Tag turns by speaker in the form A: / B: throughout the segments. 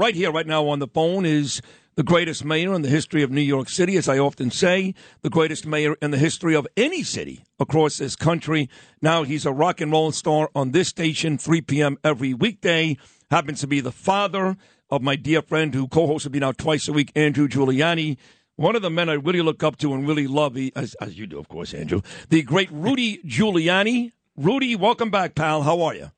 A: Right here, right now on the phone is the greatest mayor in the history of New York City, as I often say, the greatest mayor in the history of any city across this country. Now he's a rock and roll star on this station, 3 p.m. every weekday. Happens to be the father of my dear friend who co-hosts with me now twice a week, Andrew Giuliani. One of the men I really look up to and really love, as, as you do, of course, Andrew, the great Rudy Giuliani. Rudy, welcome back, pal. How are you?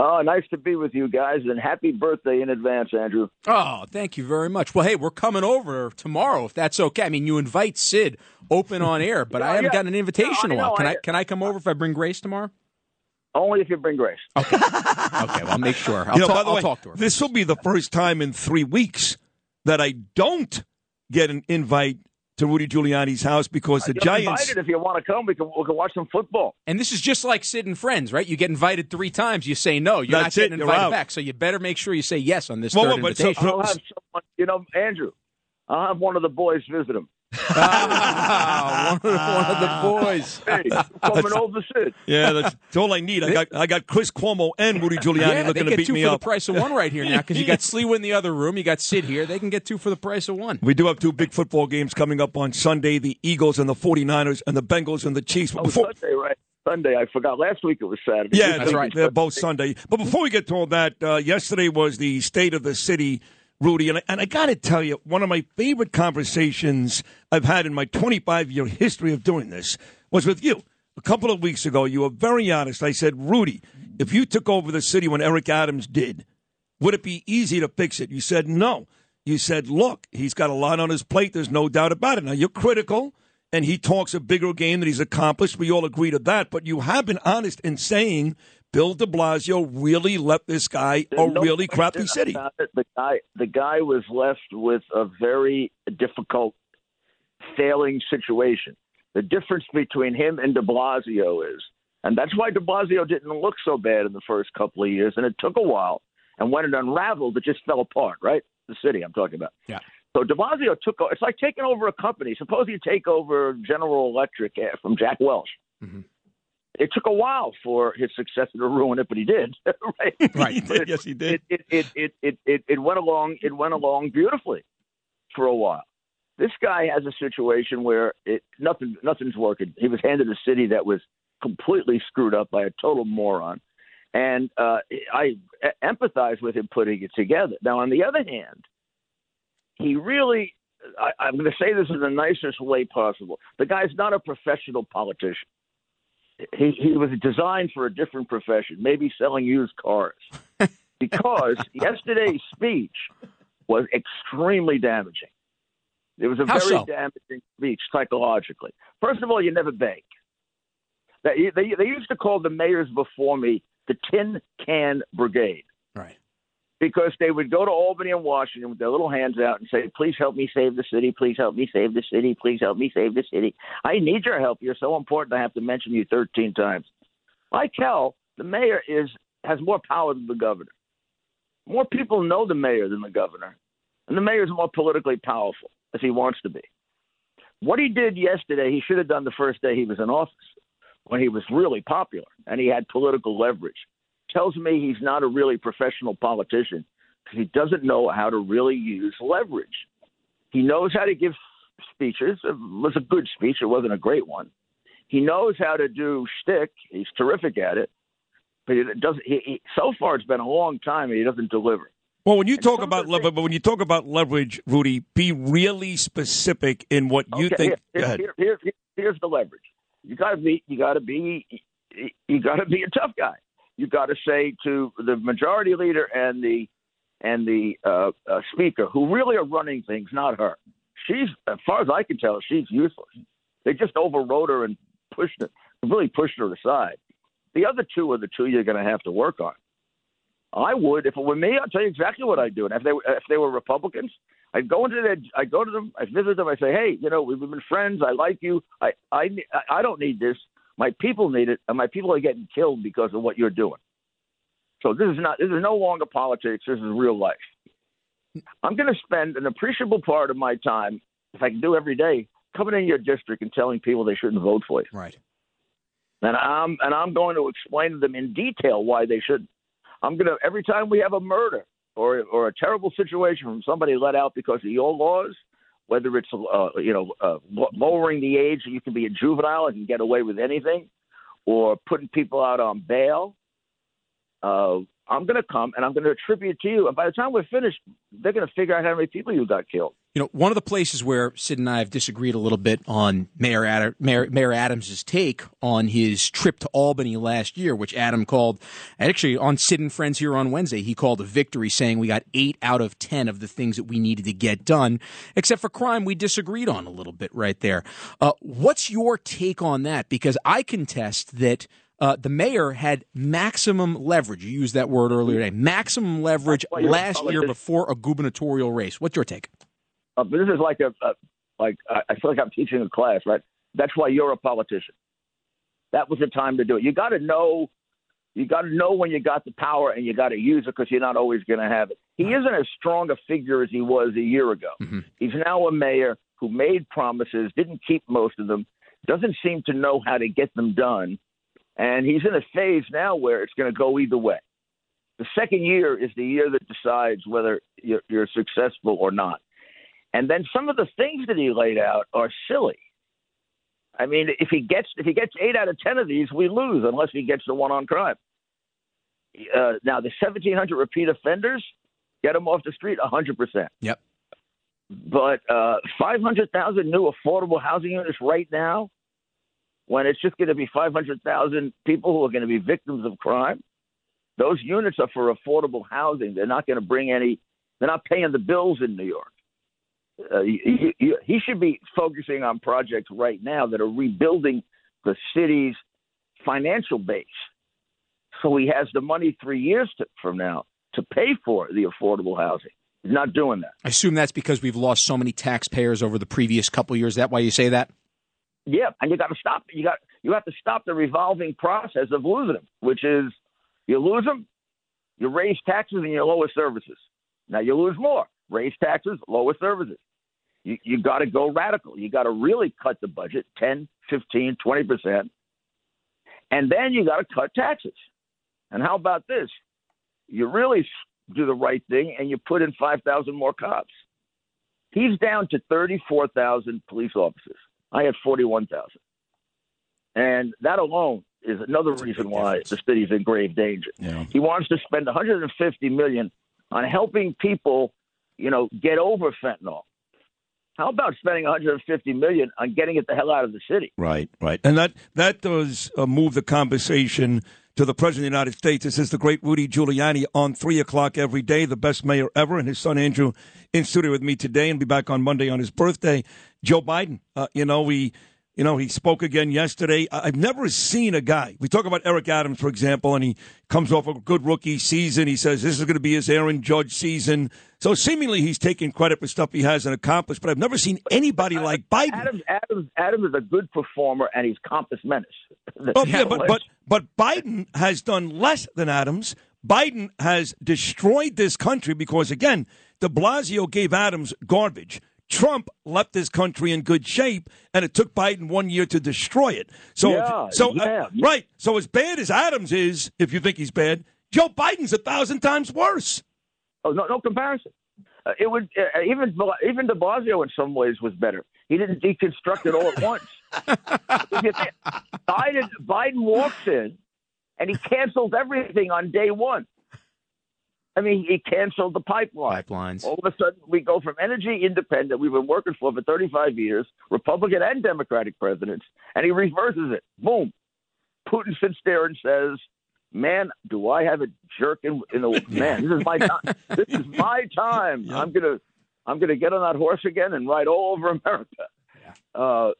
B: Oh, nice to be with you guys, and happy birthday in advance, Andrew.
C: Oh, thank you very much. Well, hey, we're coming over tomorrow, if that's okay. I mean, you invite Sid open on air, but I haven't yeah. gotten an invitation no, in a while. Can I, can I come over if I bring Grace tomorrow?
B: Only if you bring Grace.
C: Okay. okay, well, I'll make sure. I'll, you know, ta- I'll way, talk to her.
A: This will be the first time in three weeks that I don't get an invite to Rudy Giuliani's house because the Giants.
B: Invited if you want to come, we can we can watch some football.
C: And this is just like Sid and Friends, right? You get invited three times, you say no, you're That's not getting it, invited back. So you better make sure you say yes on this well, third well, invitation.
B: So, I'll have someone, you know, Andrew. I'll have one of the boys visit him
C: ah, one, one, of the boys.
B: Hey, coming over Sid.
A: Yeah, that's, that's, all I need. I got I got Chris Cuomo and Rudy Giuliani
C: yeah,
A: looking
C: to
A: beat
C: two
A: me
C: for
A: up.
C: the price of one right here now because you got Sliwa in the other room, you got Sid here. They can get two for the price of one.
A: We do have two big football games coming up on Sunday: the Eagles and the 49ers, and the Bengals and the Chiefs.
B: But oh, before, Sunday, right? Sunday. I forgot. Last week it was Saturday.
A: Yeah, that's right. They're both Sunday. But before we get to all that, uh, yesterday was the State of the City Rudy. And I, and I got to tell you, one of my favorite conversations I've had in my 25 year history of doing this was with you. A couple of weeks ago, you were very honest. I said, Rudy, if you took over the city when Eric Adams did, would it be easy to fix it? You said, no. You said, look, he's got a lot on his plate. There's no doubt about it. Now, you're critical, and he talks a bigger game that he's accomplished. We all agree to that. But you have been honest in saying Bill de Blasio really left this guy There's a no really crappy city.
B: The guy, the guy was left with a very difficult, failing situation. The difference between him and de Blasio is, and that's why de Blasio didn't look so bad in the first couple of years, and it took a while. And when it unraveled, it just fell apart, right? The city I'm talking about.
C: Yeah.
B: So de Blasio took, it's like taking over a company. Suppose you take over General Electric eh, from Jack Welch. Mm-hmm it took a while for his successor to ruin it, but he did.
A: right? Right. Did. Yes, he did.
B: It it, it it it it went along. It went along beautifully for a while. This guy has a situation where it nothing nothing's working. He was handed a city that was completely screwed up by a total moron, and uh, I empathize with him putting it together. Now, on the other hand, he really. I, I'm going to say this in the nicest way possible. The guy's not a professional politician he, he was designed for a different profession, maybe selling used cars. because yesterday's speech was extremely damaging. It was a
C: How
B: very
C: so?
B: damaging speech psychologically. First of all, you never beg. They, they, they used to call the mayors before me the Tin Can Brigade. Because they would go to Albany and Washington with their little hands out and say, "Please help me save the city. Please help me save the city. Please help me save the city. I need your help. You're so important. I have to mention you 13 times." Like hell, the mayor is has more power than the governor. More people know the mayor than the governor, and the mayor is more politically powerful as he wants to be. What he did yesterday, he should have done the first day he was in office, when he was really popular and he had political leverage tells me he's not a really professional politician because he doesn't know how to really use leverage. He knows how to give speeches. It was a good speech. It wasn't a great one. He knows how to do shtick. He's terrific at it. But it doesn't. He, he, so far, it's been a long time, and he doesn't deliver.
A: Well, when you and talk about leverage, but when you talk about leverage, Rudy, be really specific in what you
B: okay,
A: think.
B: Here, here, here, here's the leverage. You got to be. You got to be. You got to be a tough guy you got to say to the majority leader and the and the uh, uh, speaker, who really are running things, not her. She's, as far as I can tell, she's useless. They just overrode her and pushed it, really pushed her aside. The other two are the two you're going to have to work on. I would if it were me. I'll tell you exactly what I'd do. And if they if they were Republicans, I'd go into their, I'd go to them, I'd visit them, I'd say, hey, you know, we've been friends. I like you. I I I don't need this. My people need it, and my people are getting killed because of what you're doing. So this is not this is no longer politics. This is real life. I'm going to spend an appreciable part of my time, if I can do every day, coming in your district and telling people they shouldn't vote for you.
C: Right.
B: And I'm and I'm going to explain to them in detail why they shouldn't. I'm going to every time we have a murder or or a terrible situation from somebody let out because of your laws, whether it's uh, you know uh, lowering the age that you can be a juvenile and can get away with anything, or putting people out on bail. Uh, I'm going to come and I'm going to attribute to you. And by the time we're finished, they're going to figure out how many people you got killed.
C: You know, one of the places where Sid and I have disagreed a little bit on Mayor, Ad- Mayor, Mayor Adams' take on his trip to Albany last year, which Adam called, actually on Sid and Friends here on Wednesday, he called a victory, saying we got eight out of 10 of the things that we needed to get done, except for crime we disagreed on a little bit right there. Uh, what's your take on that? Because I contest that – uh, the mayor had maximum leverage. You used that word earlier today. Maximum leverage last year before a gubernatorial race. What's your take?
B: Uh, this is like a, a like I feel like I'm teaching a class, right? That's why you're a politician. That was the time to do it. You got to know. You got to know when you got the power, and you got to use it because you're not always going to have it. He isn't as strong a figure as he was a year ago. Mm-hmm. He's now a mayor who made promises, didn't keep most of them, doesn't seem to know how to get them done and he's in a phase now where it's going to go either way. The second year is the year that decides whether you're, you're successful or not. And then some of the things that he laid out are silly. I mean, if he gets if he gets eight out of ten of these, we lose unless he gets the one on crime. Uh, now the seventeen hundred repeat offenders, get them off the street hundred percent.
C: Yep.
B: But uh, five hundred thousand new affordable housing units right now, when it's just going to be 500,000 people who are going to be victims of crime. Those units are for affordable housing. They're not going to bring any, they're not paying the bills in New York. Uh, he, he, he should be focusing on projects right now that are rebuilding the city's financial base. So he has the money three years to, from now to pay for the affordable housing. He's not doing that.
C: I assume that's because we've lost so many taxpayers over the previous couple years. Is that why you say that?
B: Yeah, and you got to stop. You got you have to stop the revolving process of losing them, which is you lose them, you raise taxes and you lower services. Now you lose more, raise taxes, lower services. You you got to go radical. You got to really cut the budget 10, 15, 20 percent, and then you got to cut taxes. And how about this? You really do the right thing and you put in 5,000 more cops. He's down to 34,000 police officers. I had 41,000. And that alone is another That's reason why the city's in grave danger. Yeah. He wants to spend 150 million on helping people, you know, get over fentanyl. How about spending 150 million on getting it the hell out of the city?
A: Right, right, and that that does uh, move the conversation to the President of the United States. This is the great Rudy Giuliani on 3 o'clock every day, the best mayor ever, and his son Andrew in studio with me today and be back on Monday on his birthday. Joe Biden, uh, you know, we. You know, he spoke again yesterday. I've never seen a guy. We talk about Eric Adams, for example, and he comes off a good rookie season. He says this is going to be his Aaron Judge season. So seemingly he's taking credit for stuff he hasn't accomplished. But I've never seen anybody like Biden.
B: Adams, Adams, Adams is a good performer, and he's compass menace.
A: oh, yeah, but, but but Biden has done less than Adams. Biden has destroyed this country because again, De Blasio gave Adams garbage. Trump left this country in good shape, and it took Biden one year to destroy it. So,
B: yeah,
A: so
B: uh, yeah.
A: Uh, right. So, as bad as Adams is, if you think he's bad, Joe Biden's a thousand times worse.
B: Oh, no, no comparison. Uh, it would uh, even even De Blasio in some ways was better. He didn't deconstruct it all at once. Biden Biden walks in and he cancels everything on day one. I mean, he canceled the pipeline.
C: Pipelines.
B: All of a sudden, we go from energy independent we've been working for for 35 years, Republican and Democratic presidents, and he reverses it. Boom. Putin sits there and says, "Man, do I have a jerk in, in the man? This is my time. this is my time. Yep. I'm gonna, I'm gonna get on that horse again and ride all over America." Yeah. Uh,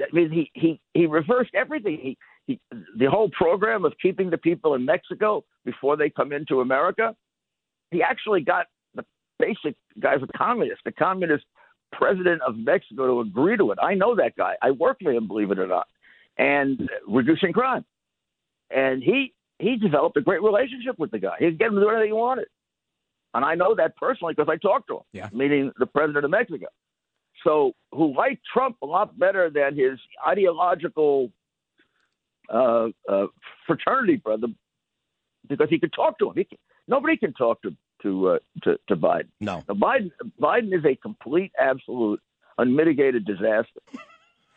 B: I mean, he he he reversed everything. He he, the whole program of keeping the people in Mexico before they come into America, he actually got the basic guy's a communist, the communist president of Mexico to agree to it. I know that guy. I work for him, believe it or not, and reducing crime. And he he developed a great relationship with the guy. He could get him to do anything he wanted. And I know that personally because I talked to him,
C: Yeah.
B: meeting the president of Mexico. So, who liked Trump a lot better than his ideological uh, uh, fraternity brother because he could talk to him. He nobody can talk to to, uh, to to Biden.
A: No.
B: Now, Biden Biden is a complete, absolute, unmitigated disaster,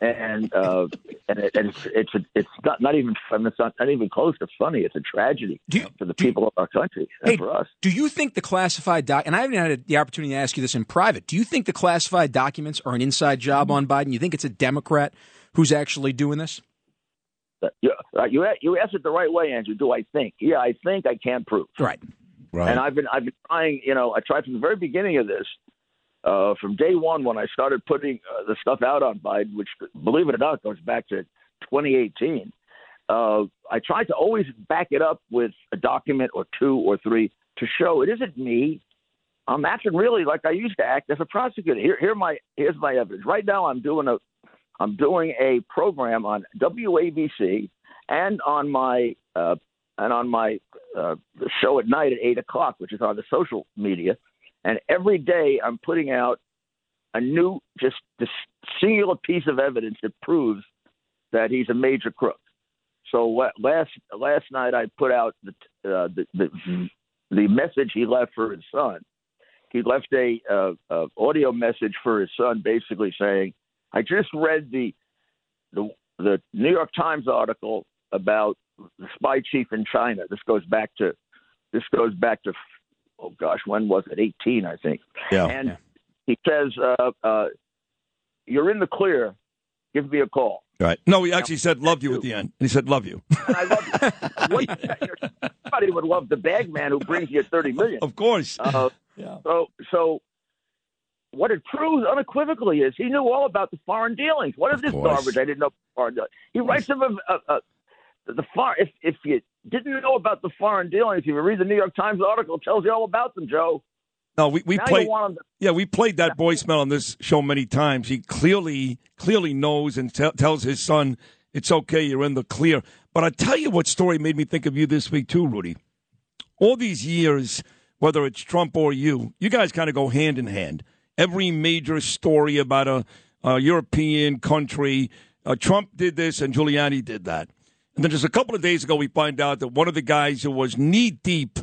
B: and uh, and, it, and it's it's a, it's not not even fun. It's not, not even close to funny. It's a tragedy
C: you-
B: for the
C: do you-
B: people of our country and
C: Hey,
B: for us.
C: Do you think the classified doc? And I haven't had the opportunity to ask you this in private. Do you think the classified documents are an inside job on Biden? You think it's a Democrat who's actually doing this?
B: Uh, You uh, you you asked it the right way, Andrew. Do I think? Yeah, I think. I can't prove.
C: Right.
A: Right.
B: And I've been I've been trying. You know, I tried from the very beginning of this, uh, from day one when I started putting uh, the stuff out on Biden, which believe it or not goes back to 2018. Uh, I tried to always back it up with a document or two or three to show it isn't me. I'm acting really like I used to act as a prosecutor. Here, here my here's my evidence. Right now, I'm doing a I'm doing a program on WABC and on my uh, and on my uh, show at night at eight o'clock, which is on the social media. And every day, I'm putting out a new, just this singular piece of evidence that proves that he's a major crook. So last last night, I put out the uh, the, the the message he left for his son. He left a uh, audio message for his son, basically saying, "I just read the the the New York Times article about the spy chief in China. This goes back to this goes back to oh gosh, when was it? 18, I think.
A: Yeah.
B: And
C: Yeah.
B: he says, uh, uh, "You're in the clear. Give me a call."
A: Right. No, he actually said love you at the end. He said love you.
B: And I love you. what, somebody would love the bag man who brings you 30 million.
A: of course.
B: Uh,
A: Yeah.
B: So, so what it proves unequivocally is he knew all about the foreign dealings. What is this
A: course.
B: garbage? I didn't know foreign dealings. He writes him a, a, a, the far. If if you didn't know about the foreign dealings, if you read the New York Times article, it tells you all about them, Joe.
A: No, we, we
B: now
A: played.
B: you want him to
A: Yeah, we played that voicemail on this show many times. He clearly, clearly knows and te- tells his son, "It's okay, you're in the clear." But I tell you what story made me think of you this week too, Rudy. All these years, whether it's Trump or you, you guys kind of go hand in hand. Every major story about a, a European country, uh, Trump did this and Giuliani did that. And then just a couple of days ago, we find out that one of the guys who was knee deep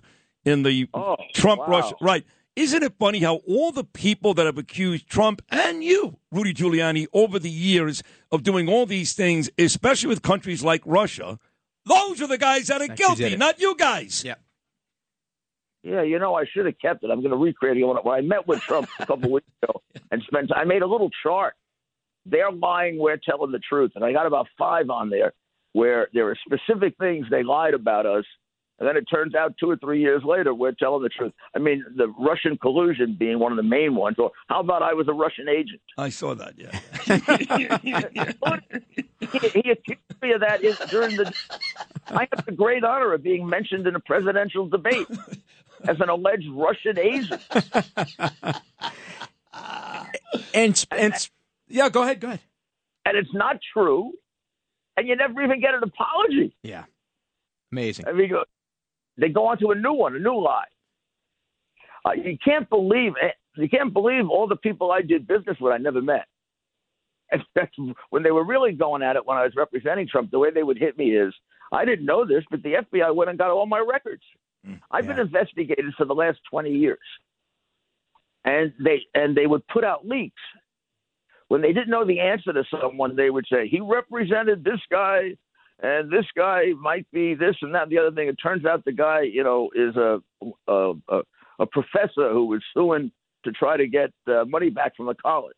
A: in the
B: Oh,
A: Trump
B: wow.
A: Russia, right? Isn't it funny how all the people that have accused Trump and you, Rudy Giuliani, over the years of doing all these things, especially with countries like Russia, those are the guys that are
C: Actually did
A: guilty, not you guys.
C: Yeah.
B: Yeah, you know, I should have kept it. I'm going to recreate it. I- when I met with Trump a couple weeks ago and spent, I made a little chart. They're lying. We're telling the truth, and I got about five on there where there are specific things they lied about us, and then it turns out two or three years later we're telling the truth. I mean, the Russian collusion being one of the main ones, or how about I was a Russian agent?
A: I saw that. Yeah.
B: he, he accused me of that during the. I have the great honor of being mentioned in a presidential debate as an alleged Russian agent.
C: And and yeah, go ahead, go ahead.
B: and it's not true, and you never even get an apology.
C: Yeah. Amazing.
B: I mean, they go on to a new one, a new lie. Uh, you can't believe it. you can't believe all the people I did business with I never met. And that's when they were really going at it when I was representing Trump. The way they would hit me is, I didn't know this, but the FBI went and got all my records. I've been investigated for the last twenty years, and they and they would put out leaks when they didn't know the answer to someone. They would say he represented this guy and this guy might be this and that and the other thing. It turns out the guy, you know, is a a, a, a professor who was suing to try to get uh, money back from the college.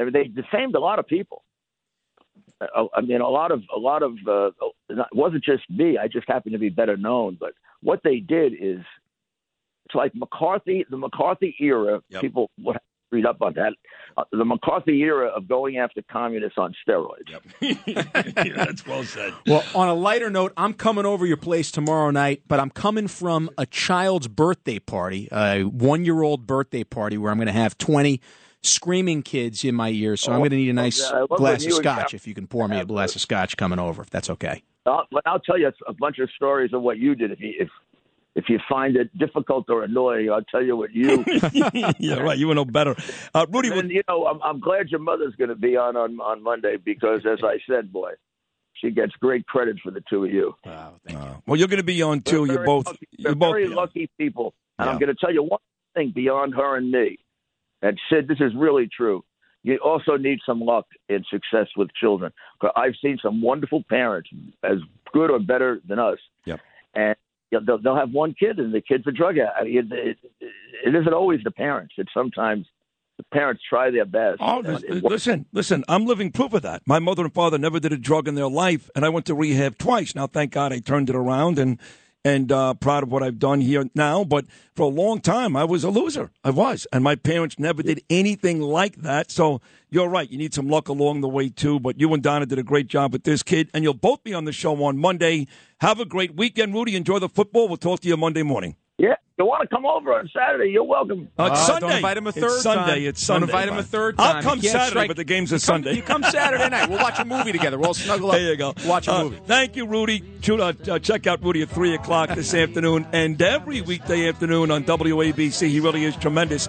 B: I mean, they defamed a lot of people. I, I mean, a lot of a lot of uh, it wasn't just me. I just happened to be better known. But what they did is, it's like McCarthy, the McCarthy era.
A: Yep.
B: People would read up on that. uh, the McCarthy era of going after communists on steroids.
A: yeah, that's well said.
C: Well, on a lighter note, I'm coming over your place tomorrow night, but I'm coming from a child's birthday party, a one year old birthday party where I'm going to have 20 screaming kids in my ear. So I'm going to need a nice
B: yeah,
C: glass of scotch if you can pour me a glass of scotch coming over, if that's okay.
B: I'll, but I'll tell you a bunch of stories of what you did. If you if if you find it difficult or annoying, I'll tell you what you.
A: yeah, right. You would know better. Uh, Rudy,
B: and you know, I'm, I'm glad your mother's going to be on, on on Monday because, as I said, boy, she gets great credit for the two of you.
C: Wow, thank you.
A: uh, well, you're going to be on too.
B: They're
A: You're both.
B: lucky,
A: You're both.
B: very
A: be on.
B: lucky people, and
A: Yeah.
B: I'm going to tell you one thing beyond her and me. And Sid, this is really true. You also need some luck in success with children. 'Cause I've seen some wonderful parents, as good or better than us.
A: Yep.
B: And you know, they'll, they'll have one kid, and the kid's a drug addict. I mean, it, it, it isn't always the parents. It's sometimes the parents try their best.
A: Oh,
B: and
A: lis-
B: it works.
A: listen, listen. I'm living proof of that. My mother and father never did a drug in their life, and I went to rehab twice. Now, thank God, I turned it around, and and uh, proud of what I've done here now. But for a long time, I was a loser. I was, and my parents never did anything like that. So you're right. You need some luck along the way too. But you and Donna did a great job with this kid, and you'll both be on the show on Monday. Have a great weekend, Rudy. Enjoy the football. We'll talk to you Monday morning.
B: Yeah, you want to come over on Saturday? You're welcome.
A: Uh, it's
C: Uh,
A: Sunday.
C: Don't invite him a
A: It's
C: third
A: Sunday.
C: time.
A: It's
C: Don't
A: Sunday.
C: invite him a third time. I'll come
A: Saturday,
C: strike-
A: but the game's a Sunday.
C: You come Saturday night. We'll watch a movie together. We'll all snuggle up.
A: There you go.
C: Watch a
A: Uh,
C: movie.
A: thank you, Rudy. Shoot, uh, check out Rudy at 3 o'clock this afternoon and every weekday afternoon on WABC. He really is tremendous.